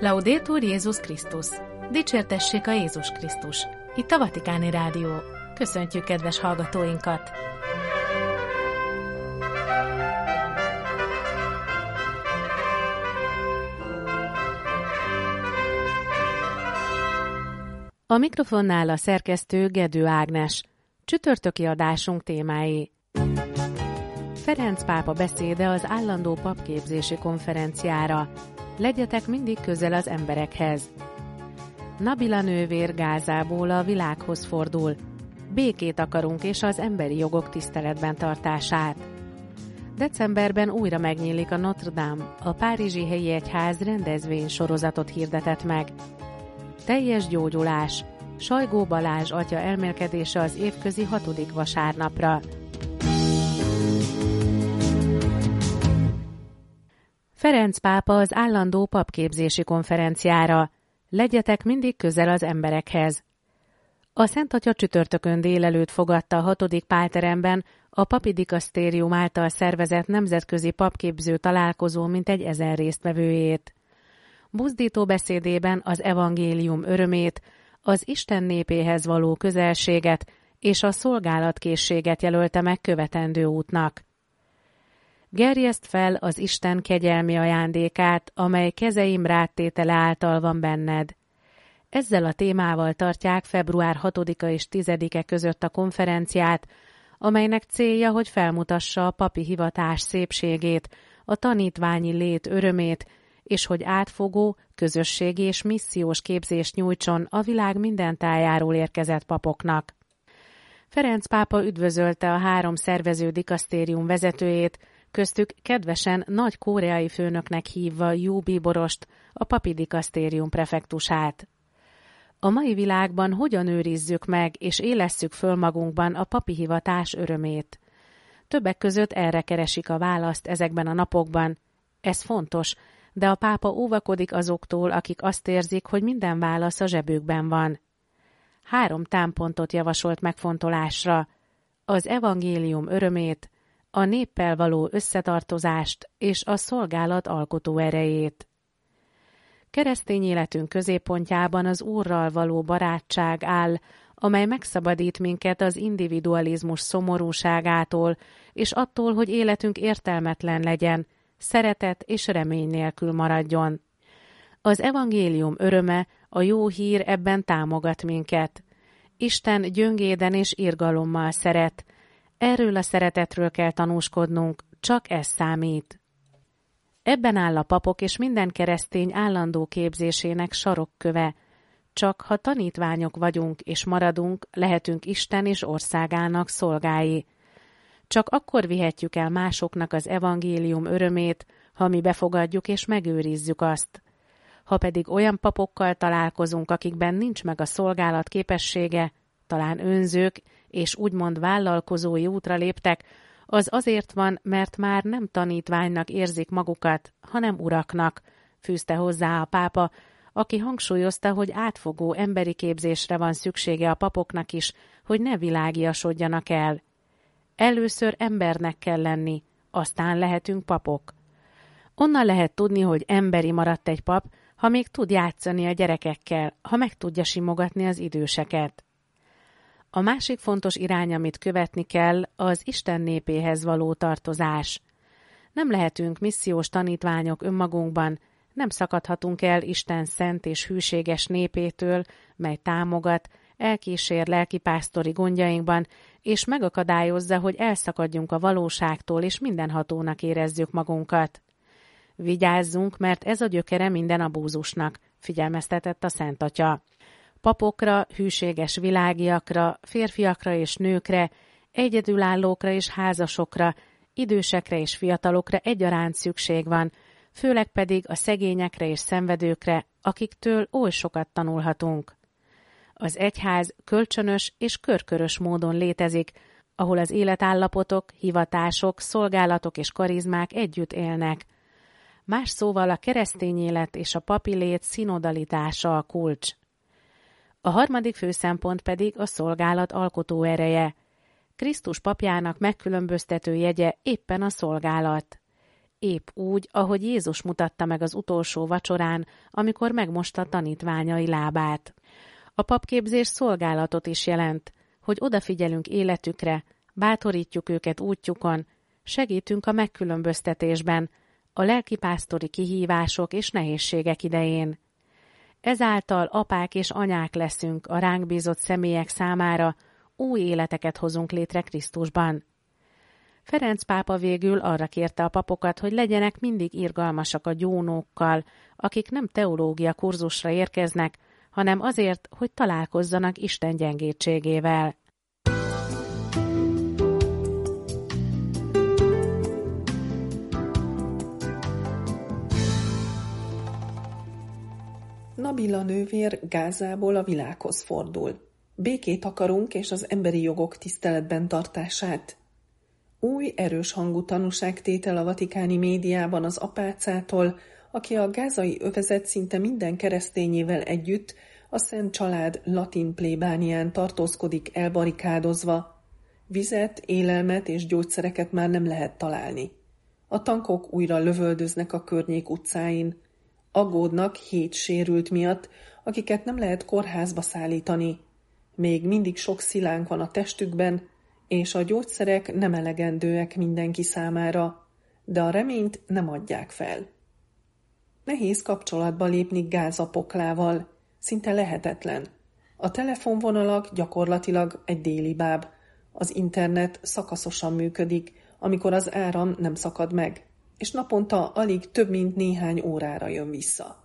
Laudétur Jézus Krisztus! Dicsértessék a Jézus Krisztus! Itt a Vatikáni Rádió. Köszöntjük kedves hallgatóinkat! A mikrofonnál a szerkesztő Gedő Ágnes. Csütörtöki adásunk témái. Ferenc pápa beszéde az állandó papképzési konferenciára. Legyetek mindig közel az emberekhez. Nabila nővér Gázából a világhoz fordul. Békét akarunk és az emberi jogok tiszteletben tartását. Decemberben újra megnyílik a Notre Dame, a Párizsi Helyi Egyház rendezvény sorozatot hirdetett meg. Teljes gyógyulás. Sajgó Balázs atya elmélkedése az évközi hatodik vasárnapra. Ferenc pápa az állandó papképzési konferenciára. Legyetek mindig közel az emberekhez. A Szent Atya csütörtökön délelőtt fogadta a hatodik pálteremben a papi dikasztérium által szervezett nemzetközi papképző találkozó mintegy ezer résztvevőjét. Buzdító beszédében az evangélium örömét, az Isten népéhez való közelséget és a szolgálatkészséget jelölte meg követendő útnak. Gerjeszt fel az Isten kegyelmi ajándékát, amely kezeim ráttétele által van benned. Ezzel a témával tartják február 6-a és 10-e között a konferenciát, amelynek célja, hogy felmutassa a papi hivatás szépségét, a tanítványi lét örömét, és hogy átfogó, közösségi és missziós képzést nyújtson a világ minden tájáról érkezett papoknak. Ferenc pápa üdvözölte a három szervező dikasztérium vezetőjét, köztük kedvesen nagy koreai főnöknek hívva Jú Bíborost, a papi dikasztérium prefektusát. A mai világban hogyan őrizzük meg és élesszük föl magunkban a papi hivatás örömét? Többek között erre keresik a választ ezekben a napokban. Ez fontos, de a pápa óvakodik azoktól, akik azt érzik, hogy minden válasz a zsebükben van. Három támpontot javasolt megfontolásra. Az evangélium örömét, a néppel való összetartozást és a szolgálat alkotó erejét. Keresztény életünk középpontjában az Úrral való barátság áll, amely megszabadít minket az individualizmus szomorúságától, és attól, hogy életünk értelmetlen legyen, szeretet és remény nélkül maradjon. Az evangélium öröme, a jó hír ebben támogat minket. Isten gyöngéden és irgalommal szeret, Erről a szeretetről kell tanúskodnunk, csak ez számít. Ebben áll a papok és minden keresztény állandó képzésének sarokköve. Csak ha tanítványok vagyunk és maradunk, lehetünk Isten és országának szolgái. Csak akkor vihetjük el másoknak az evangélium örömét, ha mi befogadjuk és megőrizzük azt. Ha pedig olyan papokkal találkozunk, akikben nincs meg a szolgálat képessége, talán önzők, és úgymond vállalkozói útra léptek, az azért van, mert már nem tanítványnak érzik magukat, hanem uraknak, fűzte hozzá a pápa, aki hangsúlyozta, hogy átfogó emberi képzésre van szüksége a papoknak is, hogy ne világiasodjanak el. Először embernek kell lenni, aztán lehetünk papok. Onnan lehet tudni, hogy emberi maradt egy pap, ha még tud játszani a gyerekekkel, ha meg tudja simogatni az időseket. A másik fontos irány, amit követni kell, az Isten népéhez való tartozás. Nem lehetünk missziós tanítványok önmagunkban, nem szakadhatunk el Isten szent és hűséges népétől, mely támogat, elkísér lelkipásztori gondjainkban, és megakadályozza, hogy elszakadjunk a valóságtól, és mindenhatónak érezzük magunkat. Vigyázzunk, mert ez a gyökere minden abúzusnak, figyelmeztetett a Szent Atya papokra, hűséges világiakra, férfiakra és nőkre, egyedülállókra és házasokra, idősekre és fiatalokra egyaránt szükség van, főleg pedig a szegényekre és szenvedőkre, akiktől oly sokat tanulhatunk. Az egyház kölcsönös és körkörös módon létezik, ahol az életállapotok, hivatások, szolgálatok és karizmák együtt élnek. Más szóval a keresztény élet és a papi lét szinodalitása a kulcs. A harmadik fő szempont pedig a szolgálat alkotó ereje. Krisztus papjának megkülönböztető jegye éppen a szolgálat. épp úgy, ahogy Jézus mutatta meg az utolsó vacsorán, amikor megmosta tanítványai lábát. A papképzés szolgálatot is jelent, hogy odafigyelünk életükre, bátorítjuk őket útjukon, segítünk a megkülönböztetésben, a lelkipásztori kihívások és nehézségek idején. Ezáltal apák és anyák leszünk a ránk bízott személyek számára, új életeket hozunk létre Krisztusban. Ferenc pápa végül arra kérte a papokat, hogy legyenek mindig irgalmasak a gyónókkal, akik nem teológia kurzusra érkeznek, hanem azért, hogy találkozzanak Isten gyengétségével. Nabila nővér Gázából a világhoz fordul. Békét akarunk és az emberi jogok tiszteletben tartását. Új, erős hangú tanúságtétel a vatikáni médiában az apácától, aki a gázai övezet szinte minden keresztényével együtt a Szent Család latin plébánián tartózkodik elbarikádozva. Vizet, élelmet és gyógyszereket már nem lehet találni. A tankok újra lövöldöznek a környék utcáin. Aggódnak hét sérült miatt, akiket nem lehet kórházba szállítani. Még mindig sok szilánk van a testükben, és a gyógyszerek nem elegendőek mindenki számára, de a reményt nem adják fel. Nehéz kapcsolatba lépni gázapoklával, szinte lehetetlen. A telefonvonalak gyakorlatilag egy déli báb, az internet szakaszosan működik, amikor az áram nem szakad meg, és naponta alig több mint néhány órára jön vissza.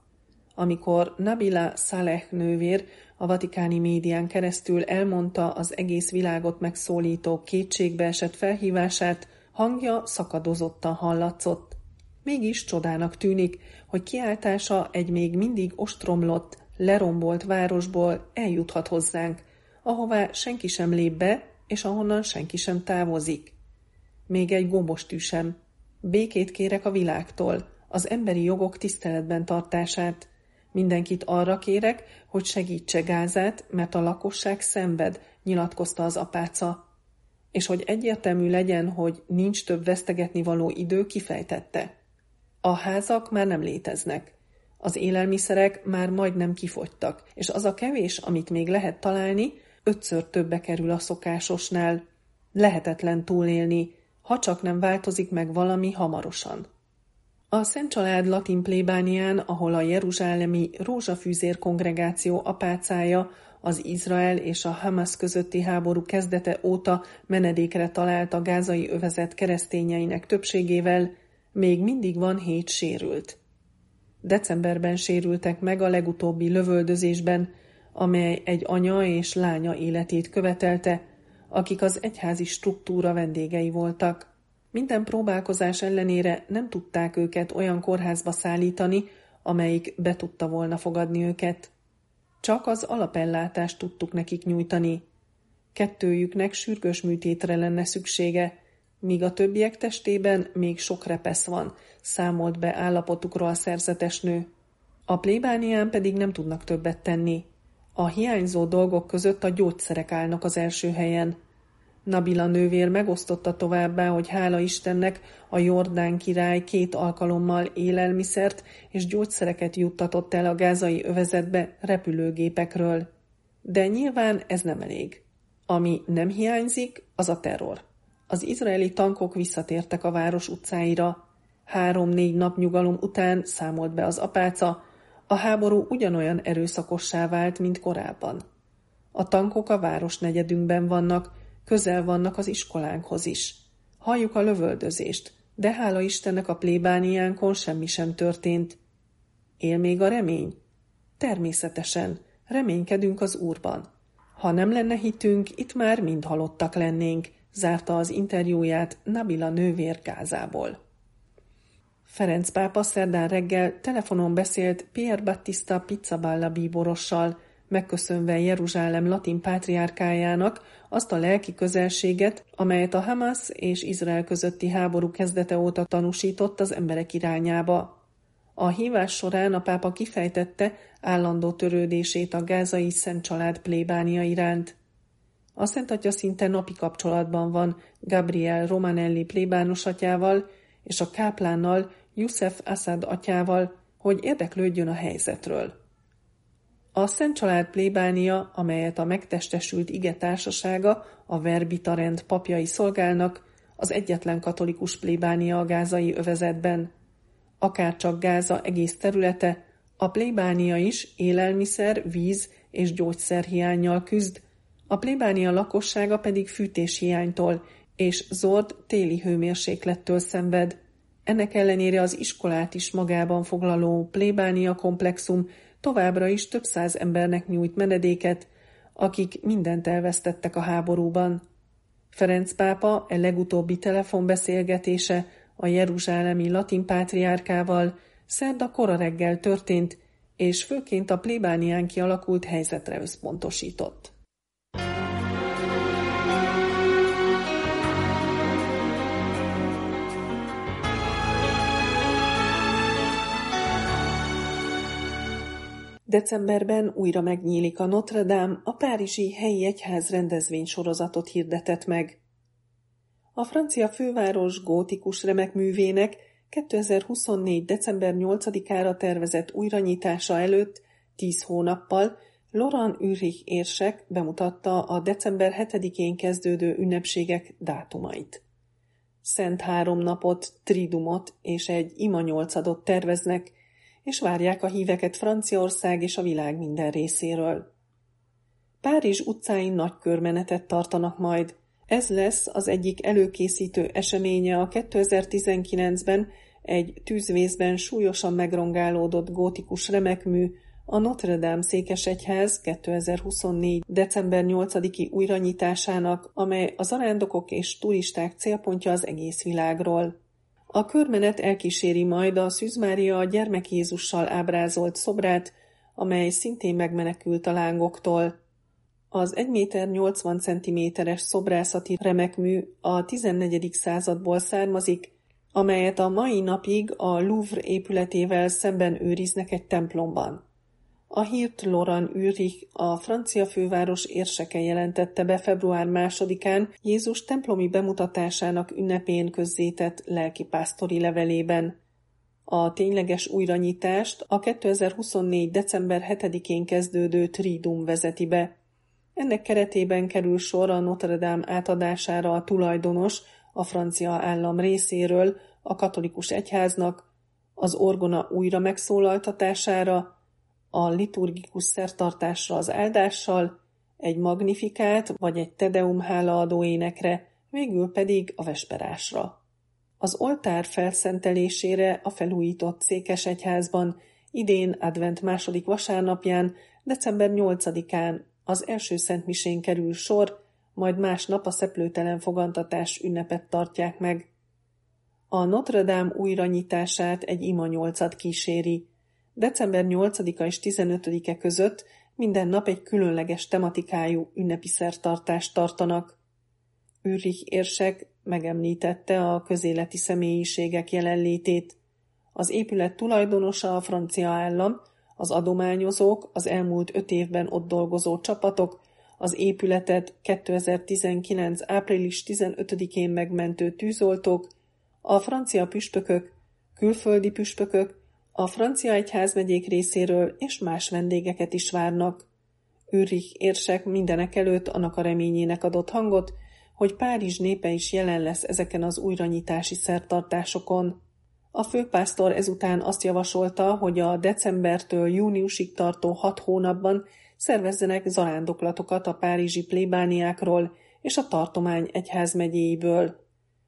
Amikor Nabila Saleh nővér a vatikáni médián keresztül elmondta az egész világot megszólító kétségbeesett felhívását, hangja szakadozottan hallatszott. Mégis csodának tűnik, hogy kiáltása egy még mindig ostromlott, lerombolt városból eljuthat hozzánk, ahová senki sem lép be, és ahonnan senki sem távozik. Még egy gombostű sem. Békét kérek a világtól, az emberi jogok tiszteletben tartását, Mindenkit arra kérek, hogy segítse Gázát, mert a lakosság szenved, nyilatkozta az apáca. És hogy egyértelmű legyen, hogy nincs több vesztegetni való idő, kifejtette. A házak már nem léteznek. Az élelmiszerek már majdnem kifogytak, és az a kevés, amit még lehet találni, ötször többe kerül a szokásosnál. Lehetetlen túlélni, ha csak nem változik meg valami hamarosan. A Szent Család latin plébánián, ahol a jeruzsálemi rózsafűzér kongregáció apácája az Izrael és a Hamas közötti háború kezdete óta menedékre talált a gázai övezet keresztényeinek többségével, még mindig van hét sérült. Decemberben sérültek meg a legutóbbi lövöldözésben, amely egy anya és lánya életét követelte, akik az egyházi struktúra vendégei voltak. Minden próbálkozás ellenére nem tudták őket olyan kórházba szállítani, amelyik be tudta volna fogadni őket. Csak az alapellátást tudtuk nekik nyújtani. Kettőjüknek sürgős műtétre lenne szüksége, míg a többiek testében még sok repesz van, számolt be állapotukról a szerzetes nő. A plébánián pedig nem tudnak többet tenni. A hiányzó dolgok között a gyógyszerek állnak az első helyen – Nabila nővér megosztotta továbbá, hogy hála Istennek a Jordán király két alkalommal élelmiszert és gyógyszereket juttatott el a gázai övezetbe repülőgépekről. De nyilván ez nem elég. Ami nem hiányzik, az a terror. Az izraeli tankok visszatértek a város utcáira. Három-négy nap nyugalom után számolt be az apáca, a háború ugyanolyan erőszakossá vált, mint korábban. A tankok a város negyedünkben vannak, Közel vannak az iskolánkhoz is. Halljuk a lövöldözést, de hála Istennek a plébániánkon semmi sem történt. Él még a remény? Természetesen, reménykedünk az Úrban. Ha nem lenne hitünk, itt már mind halottak lennénk, zárta az interjúját Nabila nővér Gázából. Ferenc pápa szerdán reggel telefonon beszélt Pierre Battista Pizzaballa bíborossal, megköszönve Jeruzsálem latin pátriárkájának azt a lelki közelséget, amelyet a Hamas és Izrael közötti háború kezdete óta tanúsított az emberek irányába. A hívás során a pápa kifejtette állandó törődését a gázai Szent Család plébánia iránt. A Szent Atya szinte napi kapcsolatban van Gabriel Romanelli plébános atyával, és a káplánnal, Youssef Assad atyával, hogy érdeklődjön a helyzetről. A Szent Család plébánia, amelyet a megtestesült ige társasága, a Verbitarend papjai szolgálnak, az egyetlen katolikus plébánia a gázai övezetben. Akárcsak Gáza egész területe, a plébánia is élelmiszer, víz és gyógyszerhiányjal küzd, a plébánia lakossága pedig fűtéshiánytól és zord téli hőmérséklettől szenved. Ennek ellenére az iskolát is magában foglaló plébánia komplexum továbbra is több száz embernek nyújt menedéket, akik mindent elvesztettek a háborúban. Ferenc pápa e legutóbbi telefonbeszélgetése a jeruzsálemi latin pátriárkával szerda kora reggel történt, és főként a plébánián kialakult helyzetre összpontosított. Decemberben újra megnyílik a Notre Dame, a Párizsi helyi egyház rendezvény sorozatot hirdetett meg. A francia főváros gótikus remek művének 2024. december 8-ára tervezett újranyitása előtt tíz hónappal Laurent Ulrich érsek bemutatta a december 7-én kezdődő ünnepségek dátumait. Szent három napot, tridumot és egy ima nyolcadot terveznek, és várják a híveket Franciaország és a világ minden részéről. Párizs utcáin nagy körmenetet tartanak majd. Ez lesz az egyik előkészítő eseménye a 2019-ben egy tűzvészben súlyosan megrongálódott gótikus remekmű, a Notre Dame székesegyház 2024. december 8-i újranyitásának, amely a zarándokok és turisták célpontja az egész világról. A körmenet elkíséri majd a Szűz Mária a gyermek Jézussal ábrázolt szobrát, amely szintén megmenekült a lángoktól. Az 1 méter 80 cm-es szobrászati remekmű a 14. századból származik, amelyet a mai napig a Louvre épületével szemben őriznek egy templomban. A hírt Laurent Ulrich, a francia főváros érseke jelentette be február másodikán Jézus templomi bemutatásának ünnepén közzétett lelkipásztori levelében. A tényleges újranyitást a 2024. december 7-én kezdődő Tridum vezeti be. Ennek keretében kerül sor a Notre Dame átadására a tulajdonos, a francia állam részéről a katolikus egyháznak, az orgona újra megszólaltatására, a liturgikus szertartásra az áldással, egy magnifikát vagy egy tedeum hálaadó énekre, végül pedig a vesperásra. Az oltár felszentelésére a felújított Székesegyházban idén advent második vasárnapján, december 8-án az első szentmisén kerül sor, majd másnap a szeplőtelen fogantatás ünnepet tartják meg. A Notre Dame újranyitását egy ima nyolcad kíséri, December 8-a és 15-e között minden nap egy különleges tematikájú ünnepi szertartást tartanak. Ürrich érsek megemlítette a közéleti személyiségek jelenlétét. Az épület tulajdonosa a francia állam, az adományozók, az elmúlt öt évben ott dolgozó csapatok, az épületet 2019. április 15-én megmentő tűzoltók, a francia püspökök, külföldi püspökök, a francia egyházmegyék részéről és más vendégeket is várnak. Őrich érsek mindenek előtt annak a reményének adott hangot, hogy Párizs népe is jelen lesz ezeken az újranyitási szertartásokon. A főpásztor ezután azt javasolta, hogy a decembertől júniusig tartó hat hónapban szervezzenek zarándoklatokat a párizsi plébániákról és a tartomány egyházmegyéiből.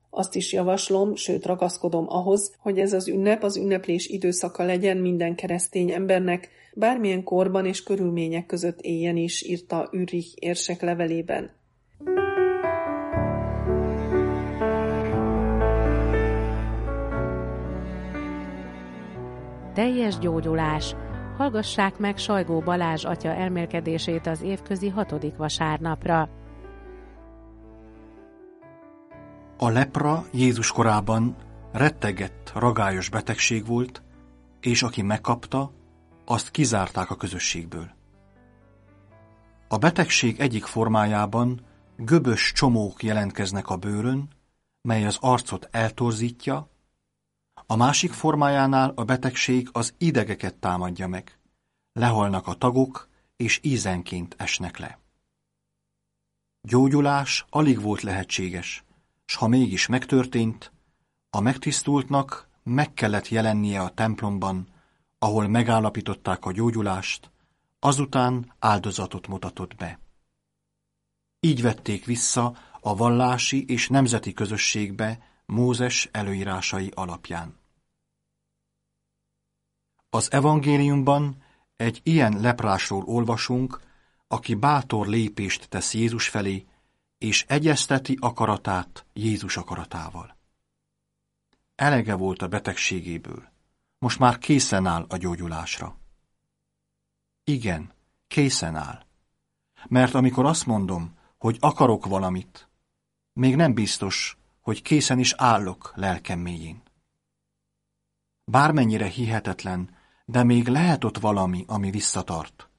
Azt is javaslom, sőt ragaszkodom ahhoz, hogy ez az ünnep az ünneplés időszaka legyen minden keresztény embernek, bármilyen korban és körülmények között éljen is, írta Ürich érsek levelében. Teljes gyógyulás! Hallgassák meg Sajgó Balázs atya elmélkedését az évközi hatodik vasárnapra. A lepra Jézus korában rettegett, ragályos betegség volt, és aki megkapta, azt kizárták a közösségből. A betegség egyik formájában göbös csomók jelentkeznek a bőrön, mely az arcot eltorzítja, A másik formájánál a betegség az idegeket támadja meg. Lehalnak a tagok, és ízenként esnek le. Gyógyulás alig volt lehetséges, s ha mégis megtörtént, a megtisztultnak meg kellett jelennie a templomban, ahol megállapították a gyógyulást, azután áldozatot mutatott be. Így vették vissza a vallási és nemzeti közösségbe Mózes előírásai alapján. Az evangéliumban egy ilyen leprásról olvasunk, aki bátor lépést tesz Jézus felé, és egyezteti akaratát Jézus akaratával. Elege volt a betegségéből. Most már készen áll a gyógyulásra. Igen, készen áll. Mert amikor azt mondom, hogy akarok valamit, még nem biztos, hogy készen is állok lelkem mélyén. Bármennyire hihetetlen, de még lehet ott valami, ami visszatart,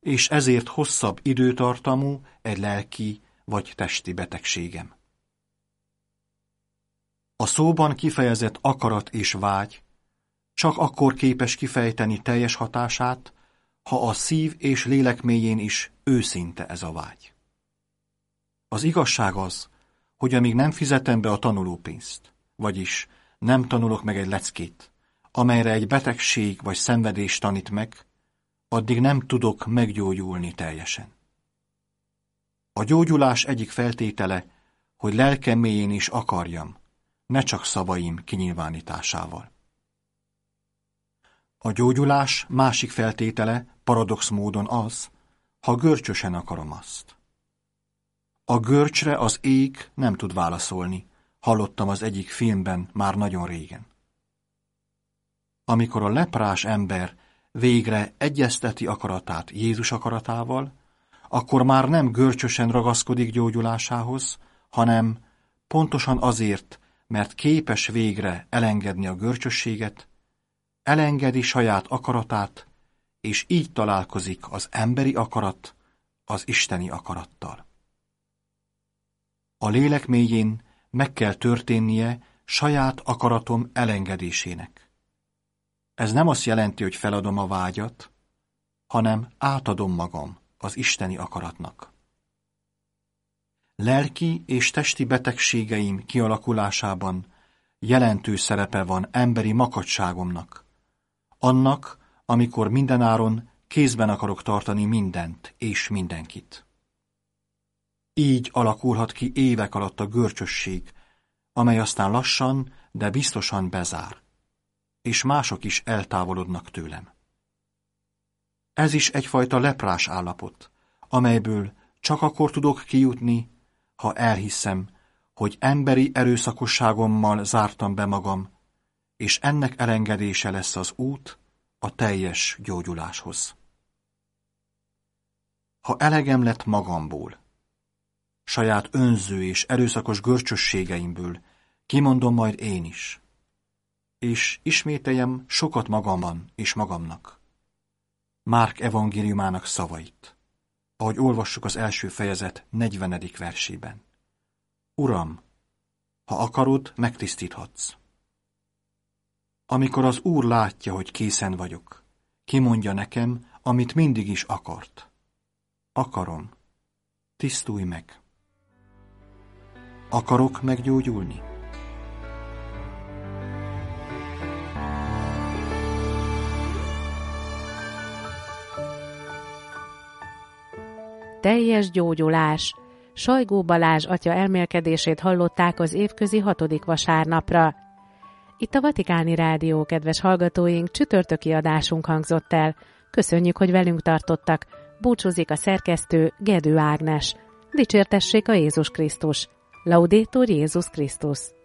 és ezért hosszabb időtartamú egy lelki vagy testi betegségem. A szóban kifejezett akarat és vágy csak akkor képes kifejteni teljes hatását, ha a szív és lélek mélyén is őszinte ez a vágy. Az igazság az, hogy amíg nem fizetem be a tanulópénzt, vagyis nem tanulok meg egy leckét, amelyre egy betegség vagy szenvedés tanít meg, addig nem tudok meggyógyulni teljesen. A gyógyulás egyik feltétele, hogy lelkem mélyén is akarjam, ne csak szavaim kinyilvánításával. A gyógyulás másik feltétele paradox módon az, ha görcsösen akarom azt. A görcsre az ég nem tud válaszolni, hallottam az egyik filmben már nagyon régen. Amikor a leprás ember végre egyezteti akaratát Jézus akaratával, akkor már nem görcsösen ragaszkodik gyógyulásához, hanem pontosan azért, mert képes végre elengedni a görcsösséget, elengedi saját akaratát, és így találkozik az emberi akarat az isteni akarattal. A lélek mélyén meg kell történnie saját akaratom elengedésének. Ez nem azt jelenti, hogy feladom a vágyat, hanem átadom magam az isteni akaratnak. Lelki és testi betegségeim kialakulásában jelentős szerepe van emberi makadságomnak, annak, amikor mindenáron kézben akarok tartani mindent és mindenkit. Így alakulhat ki évek alatt a görcsösség, amely aztán lassan, de biztosan bezár, és mások is eltávolodnak tőlem. Ez is egyfajta leprás állapot, amelyből csak akkor tudok kijutni, ha elhiszem, hogy emberi erőszakosságommal zártam be magam, és ennek elengedése lesz az út a teljes gyógyuláshoz. Ha elegem lett magamból, saját önző és erőszakos görcsösségeimből, kimondom majd én is, és ismételjem sokat magamban és magamnak. Márk evangéliumának szavait, ahogy olvassuk az első fejezet 40. versében. Uram, ha akarod, megtisztíthatsz. Amikor az Úr látja, hogy készen vagyok, kimondja nekem, amit mindig is akart. Akarom. Tisztulj meg. Akarok meggyógyulni? Teljes gyógyulás. Sajgó Balázs atya elmélkedését hallották az évközi hatodik vasárnapra. Itt a Vatikáni Rádió, kedves hallgatóink, csütörtöki adásunk hangzott el. Köszönjük, hogy velünk tartottak. Búcsúzik a szerkesztő Gedő Ágnes. Dicsértessék a Jézus Krisztus! Laudétur Jézus Krisztus!